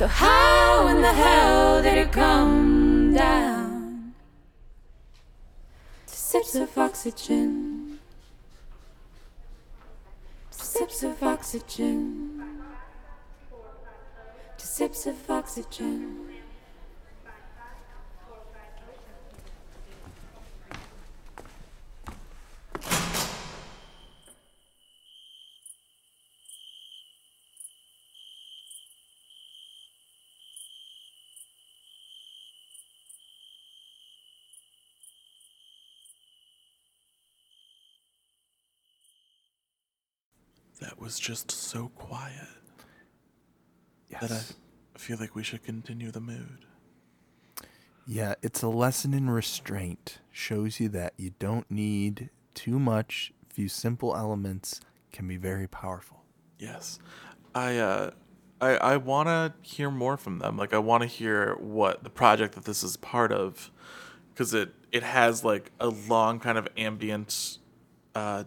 G: So, how in the hell did it come down? To sips of oxygen. To sips of oxygen. To sips of oxygen.
B: Was just so quiet
A: Yes.
B: that I feel like we should continue the mood.
A: Yeah, it's a lesson in restraint. Shows you that you don't need too much. Few simple elements can be very powerful.
B: Yes. I uh I I want to hear more from them. Like I want to hear what the project that this is part of cuz it it has like a long kind of ambient uh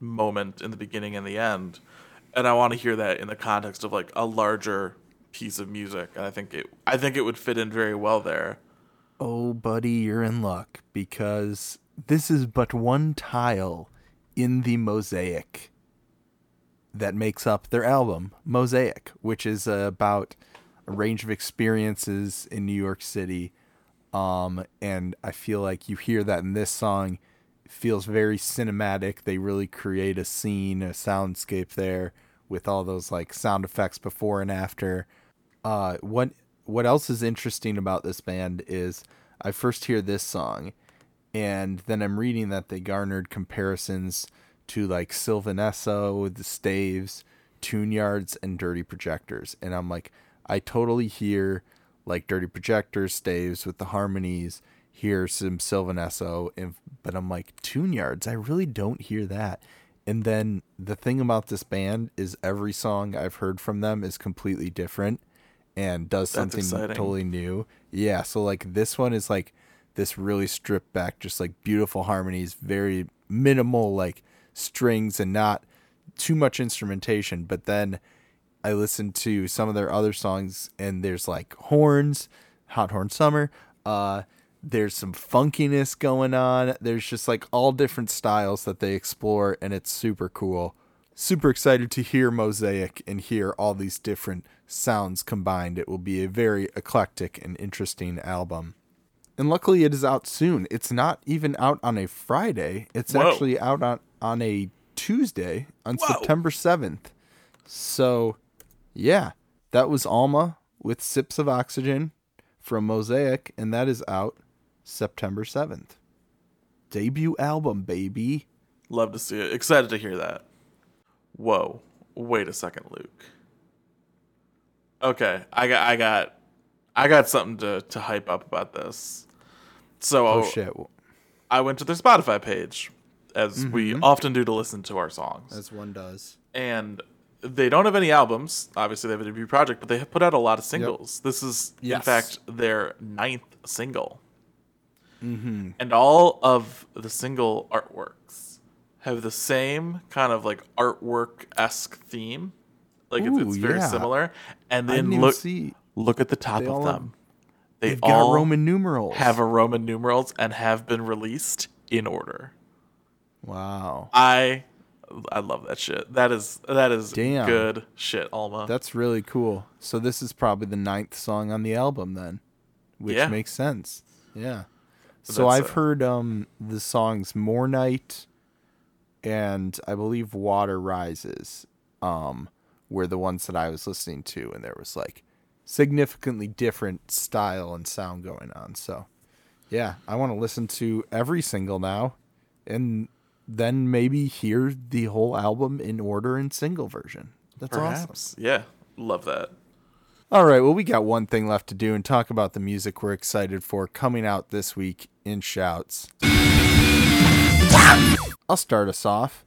B: moment in the beginning and the end. And I want to hear that in the context of like a larger piece of music. And I think it I think it would fit in very well there.
A: Oh, buddy, you're in luck because this is but one tile in the mosaic that makes up their album, Mosaic, which is about a range of experiences in New York City. Um, and I feel like you hear that in this song. Feels very cinematic. They really create a scene, a soundscape there with all those like sound effects before and after. Uh, what what else is interesting about this band is I first hear this song, and then I'm reading that they garnered comparisons to like Sylvan Esso, the Staves, Tune Yards, and Dirty Projectors, and I'm like, I totally hear like Dirty Projectors, Staves with the harmonies, hear some Sylvan Esso, and but I'm like Tune Yards, I really don't hear that. And then the thing about this band is every song I've heard from them is completely different and does
B: That's
A: something
B: exciting.
A: totally new. Yeah, so like this one is like this really stripped back, just like beautiful harmonies, very minimal like strings and not too much instrumentation. But then I listened to some of their other songs and there's like horns, Hot Horn Summer, uh there's some funkiness going on. There's just like all different styles that they explore and it's super cool. Super excited to hear Mosaic and hear all these different sounds combined. It will be a very eclectic and interesting album. And luckily it is out soon. It's not even out on a Friday. It's
B: Whoa.
A: actually out on on a Tuesday on
B: Whoa.
A: September 7th. So, yeah, that was Alma with Sips of Oxygen from Mosaic, and that is out September 7th. Debut album, baby.
B: Love to see it. Excited to hear that. Whoa. Wait a second, Luke. Okay, I got I got I got something to, to hype up about this. So
A: Oh, shit.
B: I went to their Spotify page, as we mm-hmm. often do to listen to our songs.
A: As one does.
B: and they don't have any albums. Obviously, they have a debut project, but they have put out a lot of singles. This is, in fact, their ninth single. Mm-hmm. And all of the single artworks have the same kind of like artwork esque theme. Like it's, it's very
A: yeah.
B: similar. And then look look at the top
A: They
B: of
A: all have-
B: them. They all
A: Roman numerals.
B: have a Roman numerals and have been released in order.
A: Wow.
B: I I love that shit. That is that is
A: Damn.
B: good shit, Alma.
A: That's really cool. So this is probably the ninth song on the album then, which
B: Yeah.
A: makes sense. Yeah. So I've
B: uh,
A: heard um the songs More Night and I believe Water Rises. um, were the ones that I was listening to, and there was like significantly different style and sound going on. So, yeah, I want to listen to every single now, and then maybe hear the whole album in order in single version. That's awesome.
B: Yeah. Love that.
A: All right, well, we got one thing left to do and talk about the music we're excited for coming out this week in shouts. I'll start us off.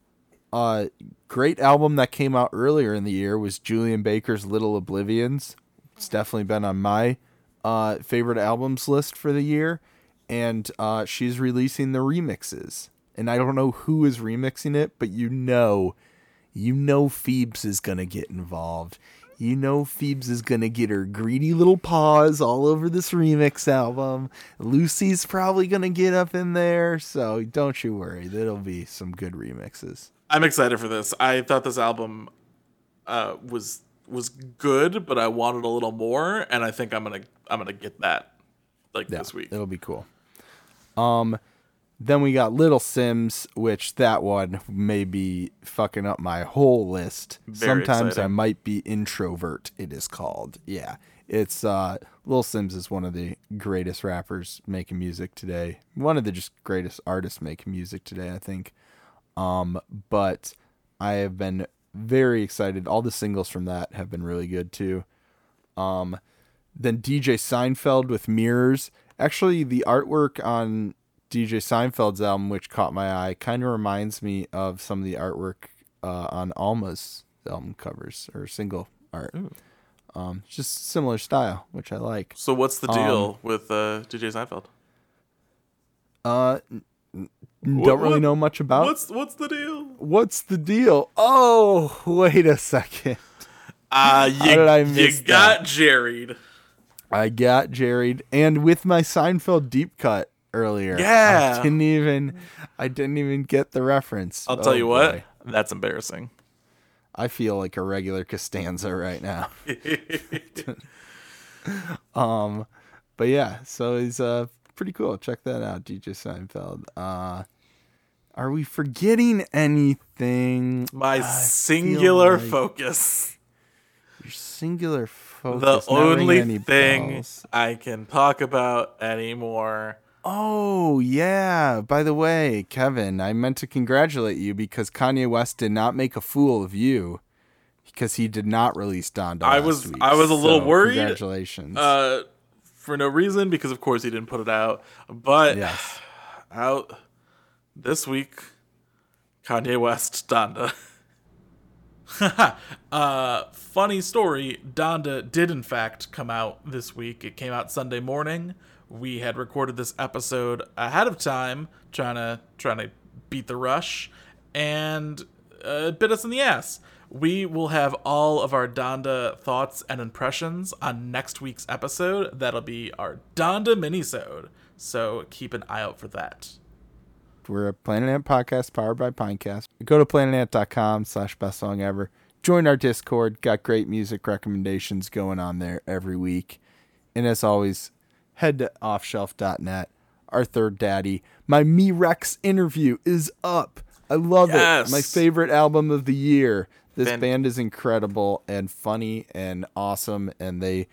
A: Uh, great album that came out earlier in the year was Julien Baker's Little Oblivions. It's definitely been on my uh, favorite albums list for the year, and uh, she's releasing the remixes. And I don't know who is remixing it, but you know, you know, Phoebes is gonna get involved. You know, Phoebes is gonna get her greedy little paws all over this remix album. Lucy's probably gonna get up in there, so don't you worry. There'll be some good remixes.
B: I'm excited for this. I thought this album uh, was was good, but I wanted a little more, and I think I'm gonna I'm gonna get that like
A: Yeah,
B: this week.
A: It'll be cool. Um, then we got Little Simz, which that one may be fucking up my whole list.
B: Very
A: Sometimes I might be introvert. It is called. Yeah, it's uh, Little Simz is one of the greatest rappers making music today. One of the just greatest artists making music today, I think. Um, but I have been very excited. All the singles from that have been really good too. Um, then DJ Seinfeld with Mirrors. Actually, the artwork on DJ Seinfeld's album, which caught my eye, kind of reminds me of some of the artwork uh, on Alma's album covers or single art. Um, just similar style, which I like.
B: So what's the
A: Um,
B: deal with uh, DJ Seinfeld?
A: Uh, n- n-
B: What-
A: don't really
B: what-
A: know much about.
B: What's what's the deal?
A: What's the deal? Oh, wait a second.
B: Uh, you,
A: did I
B: you got
A: that?
B: Jerried.
A: I got Jared, and with my Seinfeld deep cut earlier.
B: Yeah.
A: I didn't even, I didn't even get the reference.
B: I'll tell
A: Oh,
B: you what. That's embarrassing.
A: I feel like a regular Costanza right now. um, but yeah, so he's uh pretty cool. Check that out, DJ Seinfeld. Uh, are we forgetting anything?
B: My
A: I
B: singular
A: like
B: focus.
A: your singular focus.
B: The only thing. I can talk about anymore.
A: Oh, yeah. By the way, Kevin, I meant to congratulate you because Kanye West did not make a fool of you because he did not release Donda.
B: I was-
A: week.
B: I was a little
A: So,
B: worried.
A: Congratulations.
B: Uh, for no reason, because of course he didn't put it out. But
A: yes.
B: out this week, Kanye West, Donda. uh, funny story. Donda did in fact come out this week. It came out Sunday morning. We had recorded this episode ahead of time, trying to trying to beat the rush, and uh, it bit us in the ass. We will have all of our Donda thoughts and impressions on next week's episode. That'll be our Donda minisode. So keep an eye out for that.
A: We're a Planet Ant podcast powered by Pinecast. Go to planetant.com slash best song ever. Join our Discord. Got great music recommendations going on there every week. And as always, head to offshelf.net. Our third daddy. My Me Rex interview is up. I love
B: Yes.
A: it. My favorite album of the year. This
B: Fan-
A: band is incredible and funny and awesome, and they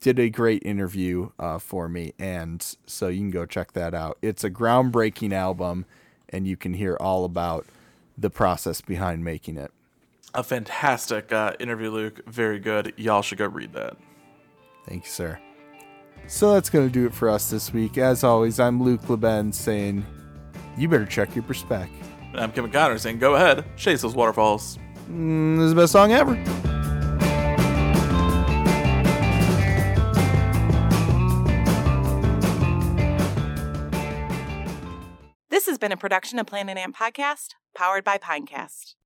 A: did a great interview uh, for me, and so you can go check that out. It's a groundbreaking album, and you can hear all about the process behind making it.
B: A fantastic uh, interview, Luke. Very good. Y'all should go read that.
A: Thank you, sir. So that's going to do it for us this week. As always, I'm Luke Leben saying, you better check your perspec.
B: And I'm Kevin Connor saying, go ahead, chase those waterfalls.
A: Mm, this is the best song ever.
H: This has been a production of Planet Ant Podcast, powered by Pinecast.